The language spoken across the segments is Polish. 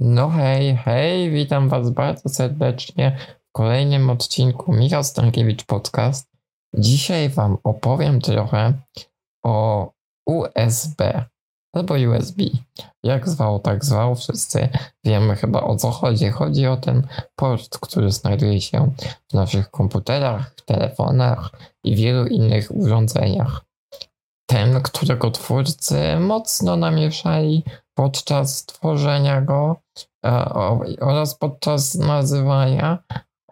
No hej, hej, witam Was bardzo serdecznie w kolejnym odcinku Michał Stankiewicz Podcast. Dzisiaj Wam opowiem trochę o USB albo USB. Jak zwał, tak zwał, wszyscy wiemy chyba o co chodzi. Chodzi o ten port, który znajduje się w naszych komputerach, telefonach i wielu innych urządzeniach. Ten, którego twórcy mocno namieszali podczas tworzenia go e, oraz podczas nazywania.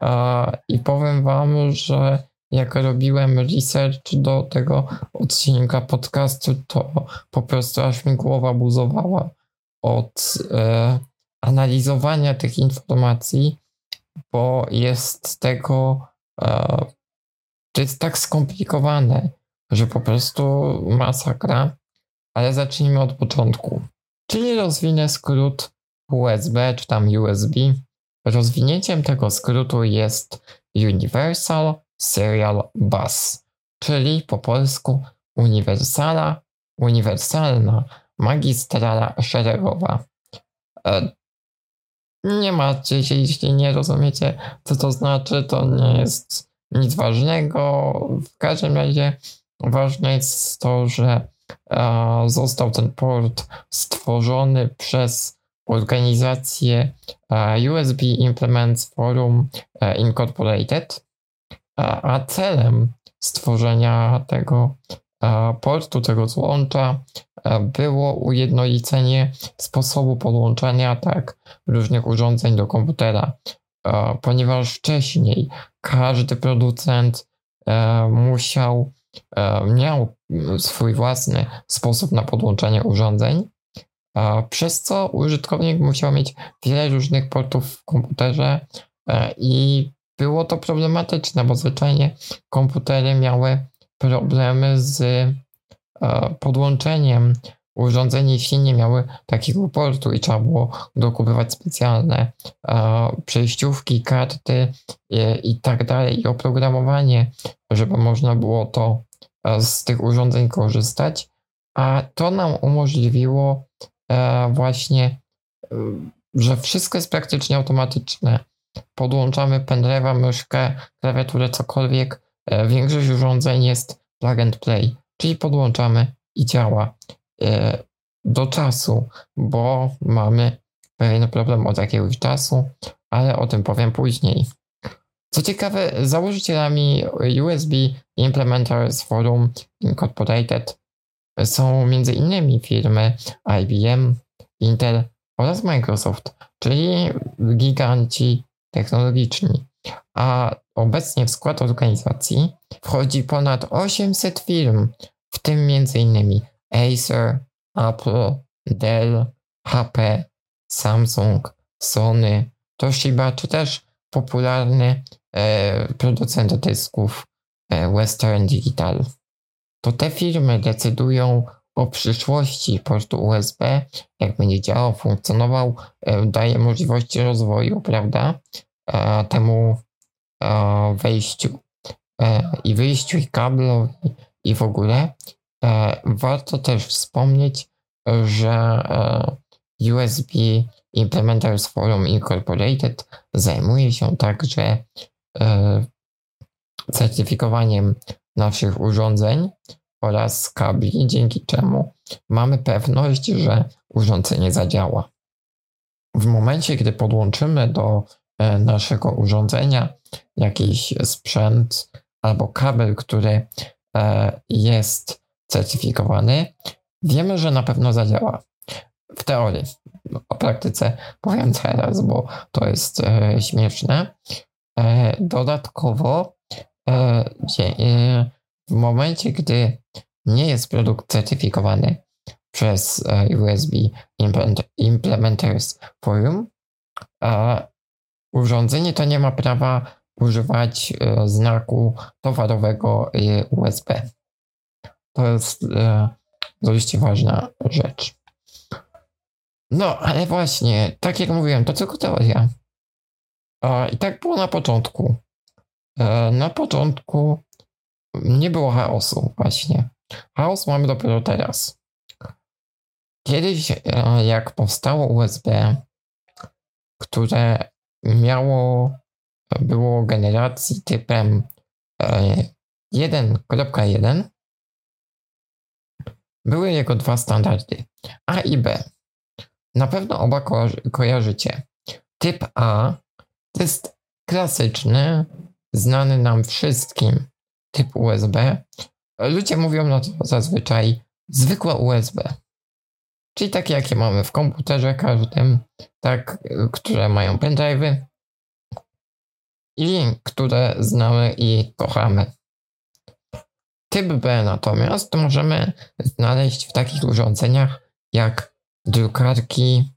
E, I powiem Wam, że jak robiłem research do tego odcinka podcastu, to po prostu aż mi głowa buzowała od e, analizowania tych informacji, bo jest tego, to jest tak skomplikowane, że po prostu masakra. Ale zacznijmy od początku. Czyli rozwinę skrót USB czy tam USB. Rozwinięciem tego skrótu jest Universal Serial Bus, czyli po polsku uniwersala, uniwersalna magistrala szeregowa. E, nie macie się, jeśli nie rozumiecie, co to znaczy, to nie jest nic ważnego. W każdym razie ważne jest to, że został ten port stworzony przez organizację e, USB Implements Forum Incorporated. A celem stworzenia tego portu, tego złącza było ujednolicenie sposobu podłączania tak różnych urządzeń do komputera, ponieważ wcześniej każdy producent musiał, miał swój własny sposób na podłączanie urządzeń, przez co użytkownik musiał mieć wiele różnych portów w komputerze i było to problematyczne, bo zwyczajnie komputery miały problemy z e, podłączeniem urządzeń, jeśli nie miały takiego portu i trzeba było dokupywać specjalne e, przejściówki, karty i tak dalej i oprogramowanie, żeby można było to e, z tych urządzeń korzystać, a to nam umożliwiło właśnie, że wszystko jest praktycznie automatyczne podłączamy pendrive'a, myszkę, klawiaturę, cokolwiek. E, większość urządzeń jest plug and play, czyli podłączamy i działa e, do czasu, bo mamy pewien problem od jakiegoś czasu, ale o tym powiem później. Co ciekawe, założycielami USB Implementers Forum Incorporated są m.in. firmy IBM, Intel oraz Microsoft, czyli giganci technologiczni, a obecnie w skład organizacji wchodzi ponad 800 firm, w tym m.in. Acer, Apple, Dell, HP, Samsung, Sony, Toshiba, czy też popularny e, producent dysków e, Western Digital. To te firmy decydują o przyszłości portu USB, jak będzie działał, funkcjonował, e, daje możliwości rozwoju, prawda? Temu wejściu i wyjściu i kablowi i w ogóle. Warto też wspomnieć, że USB Implementers Forum Incorporated zajmuje się także certyfikowaniem naszych urządzeń oraz kabli, dzięki czemu mamy pewność, że urządzenie zadziała. W momencie, gdy podłączymy do e, naszego urządzenia jakiś sprzęt albo kabel, który e, jest certyfikowany, wiemy, że na pewno zadziała. W teorii. O praktyce powiem teraz, bo to jest e, śmieszne. Dodatkowo w momencie, gdy nie jest produkt certyfikowany przez e, USB Implementers Forum, urządzenie to nie ma prawa używać e, znaku towarowego USB. To jest e, dość ważna rzecz. No, ale właśnie, tak jak mówiłem, to tylko teoria. I tak było na początku. Na początku nie było chaosu właśnie. Chaos mamy dopiero teraz. Kiedyś, e, jak powstało USB, które miało, było generacji typem 1.1, były jego dwa standardy A i B. Na pewno oba ko kojarzycie. Typ A to jest klasyczny, znany nam wszystkim typ USB. Ludzie mówią na to zazwyczaj zwykłe USB. Czyli takie, jakie mamy w komputerze każdym, tak, które mają pendrive'y i które znamy i kochamy. Typ B natomiast możemy znaleźć w takich urządzeniach jak drukarki,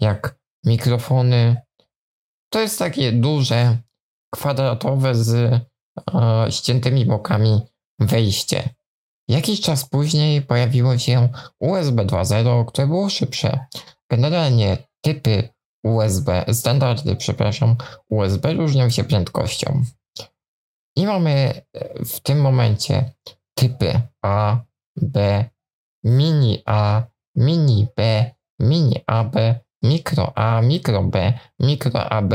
jak mikrofony. To jest takie duże, kwadratowe z e, ściętymi bokami wejście. Jakiś czas później pojawiło się USB 2.0, które było szybsze. Generalnie typy USB, standardy, przepraszam, USB różnią się prędkością. I mamy e, w tym momencie typy A, B, mini A, mini B, mini AB, mikro A, mikro B, mikro AB.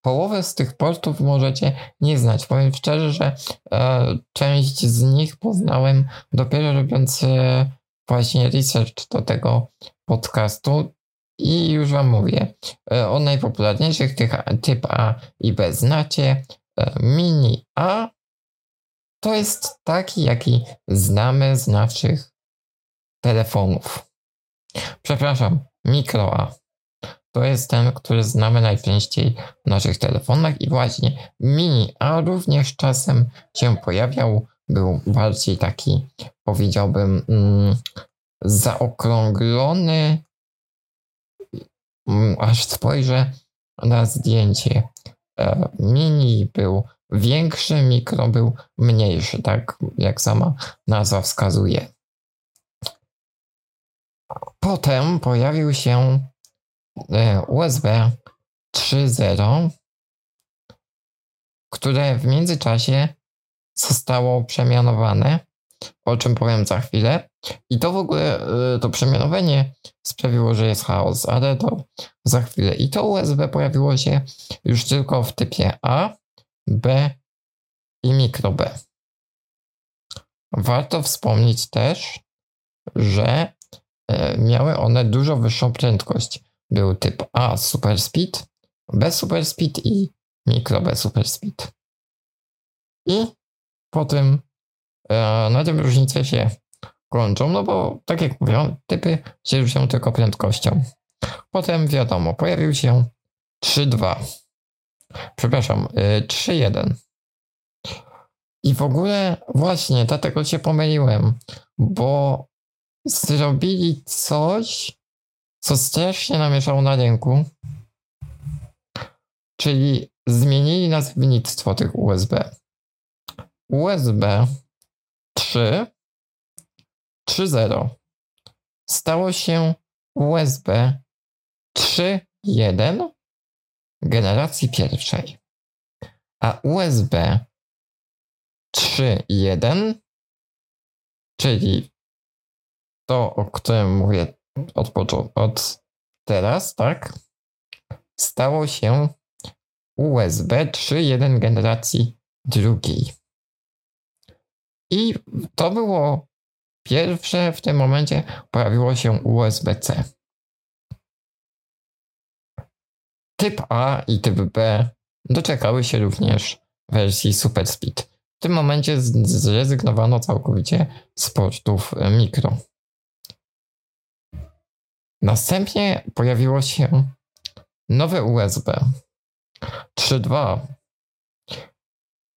Połowę z tych portów możecie nie znać. Powiem szczerze, że e, część z nich poznałem dopiero robiąc e, właśnie research do tego podcastu. I już Wam mówię, e, o najpopularniejszych tych typ A i B znacie. E, mini A to jest taki, jaki znamy z naszych telefonów. Przepraszam, mikro A. To jest ten, który znamy najczęściej w naszych telefonach i właśnie mini A również czasem się pojawiał. Był bardziej taki, powiedziałbym, mm, zaokrąglony. Mm, aż spojrzę na zdjęcie. E, mini był większy, mikro był mniejszy, tak jak sama nazwa wskazuje. Potem pojawił się e, USB 3.0, które w międzyczasie zostało przemianowane, o czym powiem za chwilę. I to w ogóle, e, to przemianowanie sprawiło, że jest chaos, ale to za chwilę. I to USB pojawiło się już tylko w typie A, B i mikro B. Warto wspomnieć też, że miały one dużo wyższą prędkość. Był typ A super speed, B super speed i mikro B super speed. I po tym e, na tym różnice się kończą, no bo tak jak mówią, typy się różnią tylko prędkością. Potem wiadomo, pojawił się 3.2. Przepraszam, 3.1. Y, I w ogóle właśnie dlatego się pomyliłem, bo zrobili coś, co strasznie namieszało na rynku, czyli zmienili nazewnictwo tych USB. USB 3 3.0 stało się USB 3.1 generacji pierwszej, a USB 3.1, czyli to, o którym mówię od, od teraz, tak, stało się USB 3.1 generacji drugiej. I to było pierwsze w tym momencie pojawiło się USB-C. Typ A i typ B doczekały się również wersji Super Speed. W tym momencie zrezygnowano całkowicie z portów mikro. Następnie pojawiło się nowe USB 3.2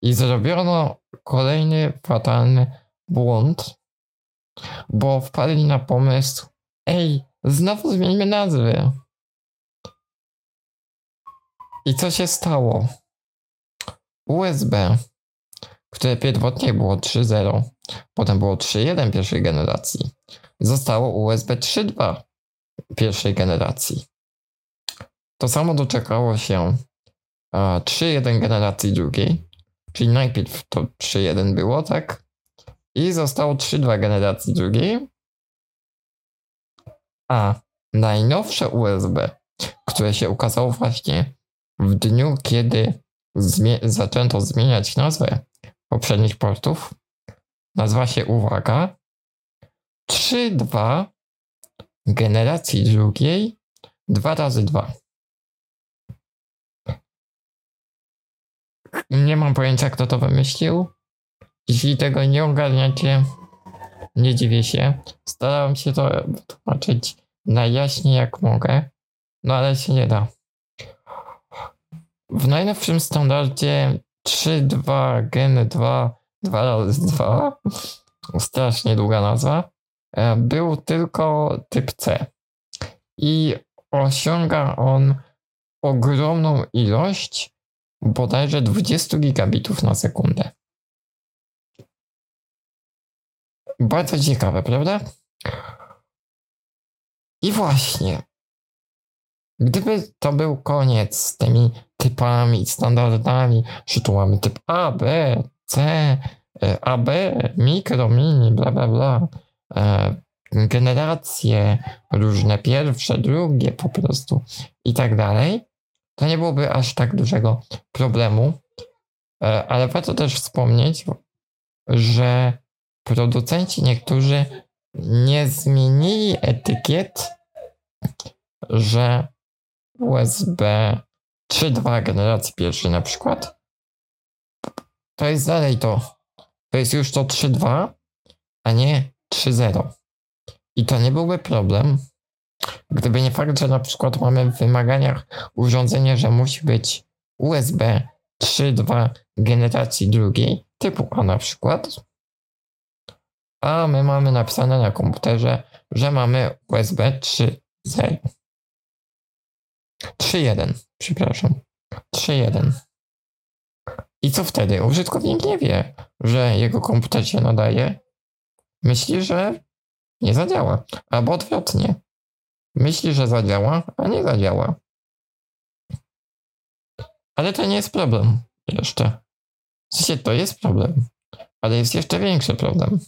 i zrobiono kolejny fatalny błąd, bo wpadli na pomysł, ej, znowu zmieńmy nazwy. I co się stało? USB, które pierwotnie było 3.0, potem było 3.1 pierwszej generacji, zostało USB 3.2 pierwszej generacji. To samo doczekało się 3.1 generacji drugiej, czyli najpierw to 3.1 było, tak? I zostało 3.2 generacji drugiej, a najnowsze USB które się ukazało właśnie w dniu, kiedy zmie zaczęto zmieniać nazwę poprzednich portów. Nazywa się, uwaga, 3.2 generacji drugiej 2 razy 2. Nie mam pojęcia, kto to wymyślił. Jeśli tego nie ogarniacie, nie dziwię się. Starałem się to wytłumaczyć najjaśniej jak mogę, no ale się nie da. W najnowszym standardzie 3.2 Gen 2 2 razy 2 strasznie długa nazwa był tylko typ C i osiąga on ogromną ilość bodajże 20 gigabitów na sekundę. Bardzo ciekawe, prawda? I właśnie, gdyby to był koniec z tymi typami, standardami, że tu mamy typ A, B, C, e, AB, mikro, mini, bla, bla, bla, e, generacje różne, pierwsze, drugie po prostu i tak dalej, to nie byłoby aż tak dużego problemu. E, ale warto też wspomnieć, że producenci niektórzy nie zmienili etykiet, że USB 3.2 generacji pierwszej na przykład, to jest dalej to. To jest już to 3.2, a nie 3.0. I to nie byłby problem, gdyby nie fakt, że na przykład mamy w wymaganiach urządzenie, że musi być USB 3.2 generacji drugiej, typu A na przykład, a my mamy napisane na komputerze, że mamy USB 3.0. 3.1, przepraszam. 3.1. I co wtedy? Użytkownik nie wie, że jego komputer się nadaje. Myśli, że nie zadziała. Albo odwrotnie. Myśli, że zadziała, a nie zadziała. Ale to nie jest problem jeszcze. W sensie to jest problem, ale jest jeszcze większy problem,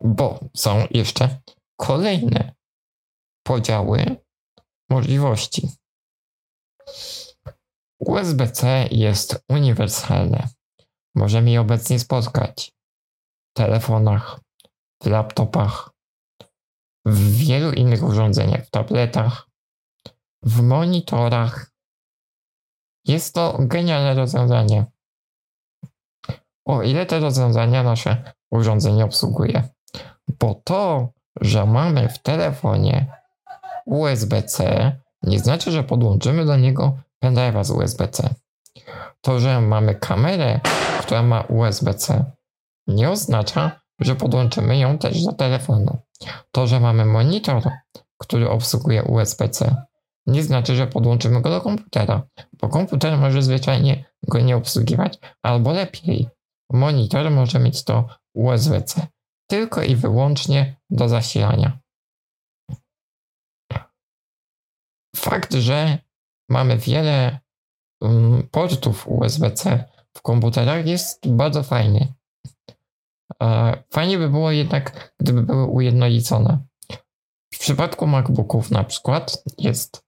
bo są jeszcze kolejne podziały możliwości. USB-C jest uniwersalne. Możemy je obecnie spotkać w telefonach, w laptopach, w wielu innych urządzeniach, w tabletach, w monitorach. Jest to genialne rozwiązanie. O ile te rozwiązania nasze urządzenie obsługuje. Bo to, że mamy w telefonie USB-C, nie znaczy, że podłączymy do niego pendrive'a z USB-C. To, że mamy kamerę, która ma USB-C, nie oznacza, że podłączymy ją też do telefonu. To, że mamy monitor, który obsługuje USB-C, nie znaczy, że podłączymy go do komputera, bo komputer może zwyczajnie go nie obsługiwać, albo lepiej, monitor może mieć to USB-C tylko i wyłącznie do zasilania. Fakt, że mamy wiele um, portów USB-C w komputerach jest bardzo fajny. Fajnie by było jednak, gdyby były ujednolicone. W przypadku MacBooków na przykład jest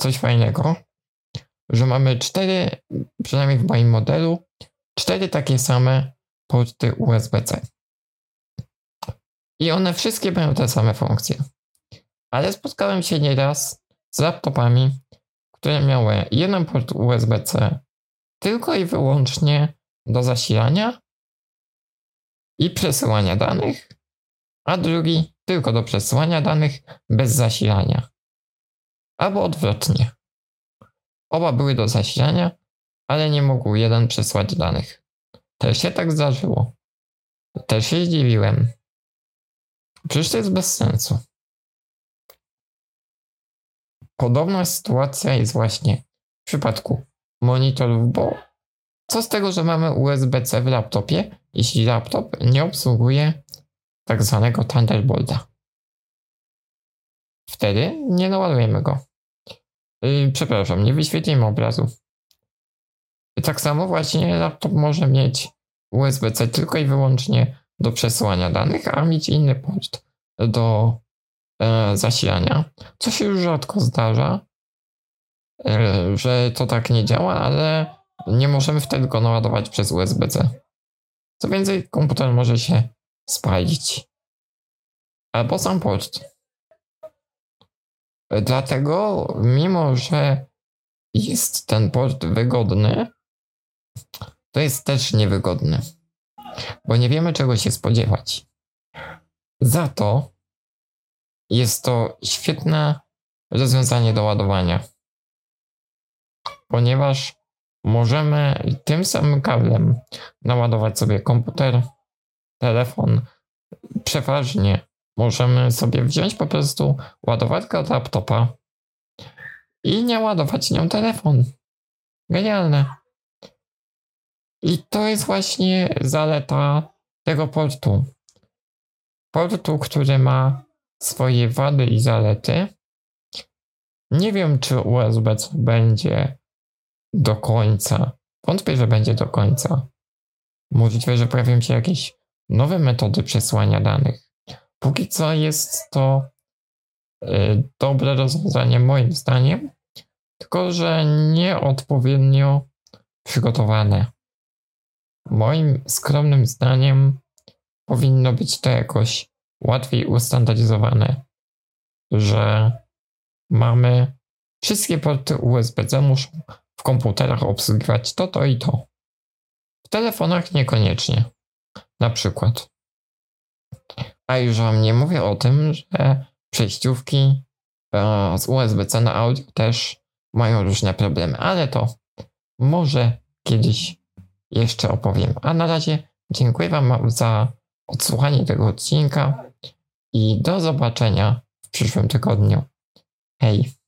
coś fajnego, że mamy cztery, przynajmniej w moim modelu, cztery takie same porty USB-C. I one wszystkie mają te same funkcje. Ale spotkałem się nieraz z laptopami, które miały jeden port USB-C tylko i wyłącznie do zasilania i przesyłania danych, a drugi tylko do przesyłania danych bez zasilania. Albo odwrotnie. Oba były do zasilania, ale nie mógł jeden przesłać danych. Też się tak zdarzyło. Też się zdziwiłem. Przecież to jest bez sensu. Podobna sytuacja jest właśnie w przypadku monitorów, bo co z tego, że mamy USB-C w laptopie, jeśli laptop nie obsługuje tak zwanego Thunderbolta? Wtedy nie naładujemy go. Yy, przepraszam, nie wyświetlimy obrazu. Tak samo właśnie laptop może mieć USB-C tylko i wyłącznie do przesyłania danych, a mieć inny port do e, zasilania, co się już rzadko zdarza. e, że to tak nie działa, ale nie możemy wtedy go naładować przez USB-C. Co więcej, komputer może się spalić. Albo sam port. Dlatego, mimo że jest ten port wygodny, to jest też niewygodny, bo nie wiemy czego się spodziewać. Za to jest to świetne rozwiązanie do ładowania, ponieważ możemy tym samym kablem naładować sobie komputer, telefon. Przeważnie możemy sobie wziąć po prostu ładowarkę od laptopa i nie ładować nią telefon. Genialne. I to jest właśnie zaleta tego portu. Portu, który ma swoje wady i zalety. Nie wiem, czy USB będzie do końca. Wątpię, że będzie do końca. Możliwe, że pojawią się jakieś nowe metody przesłania danych. Póki co jest to y, dobre rozwiązanie moim zdaniem, tylko że nieodpowiednio przygotowane. Moim skromnym zdaniem powinno być to jakoś łatwiej ustandaryzowane, że mamy wszystkie porty USB-C muszą w komputerach obsługiwać to, to i to. W telefonach niekoniecznie. Na przykład. A już wam nie mówię o tym, że przejściówki e, z USB-C na audio też mają różne problemy, ale to może kiedyś jeszcze opowiem. A na razie dziękuję Wam za odsłuchanie tego odcinka i do zobaczenia w przyszłym tygodniu. Hej!